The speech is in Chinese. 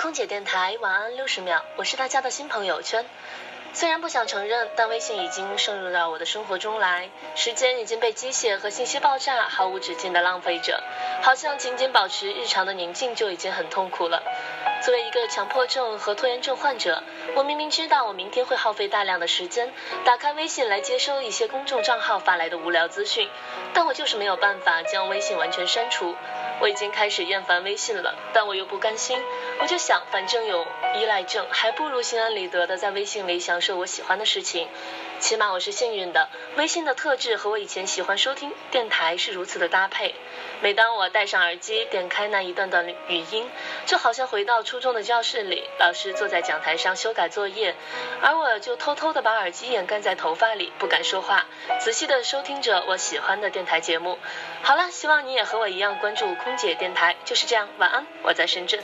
空姐电台晚安六十秒，我是大家的新朋友圈。虽然不想承认，但微信已经渗入到我的生活中来，时间已经被机械和信息爆炸毫无止境的浪费着，好像仅仅保持日常的宁静就已经很痛苦了。作为一个强迫症和拖延症患者，我明明知道我明天会耗费大量的时间打开微信来接收一些公众账号发来的无聊资讯，但我就是没有办法将微信完全删除。我已经开始厌烦微信了，但我又不甘心。我就想，反正有依赖症，还不如心安理得的在微信里享受我喜欢的事情。起码我是幸运的，微信的特质和我以前喜欢收听电台是如此的搭配。每当我戴上耳机，点开那一段段语音，就好像回到初中的教室里，老师坐在讲台上修改作业，而我就偷偷的把耳机掩盖在头发里，不敢说话，仔细的收听着我喜欢的电台节目。好了，希望你也和我一样关注金姐电台就是这样。晚安，我在深圳。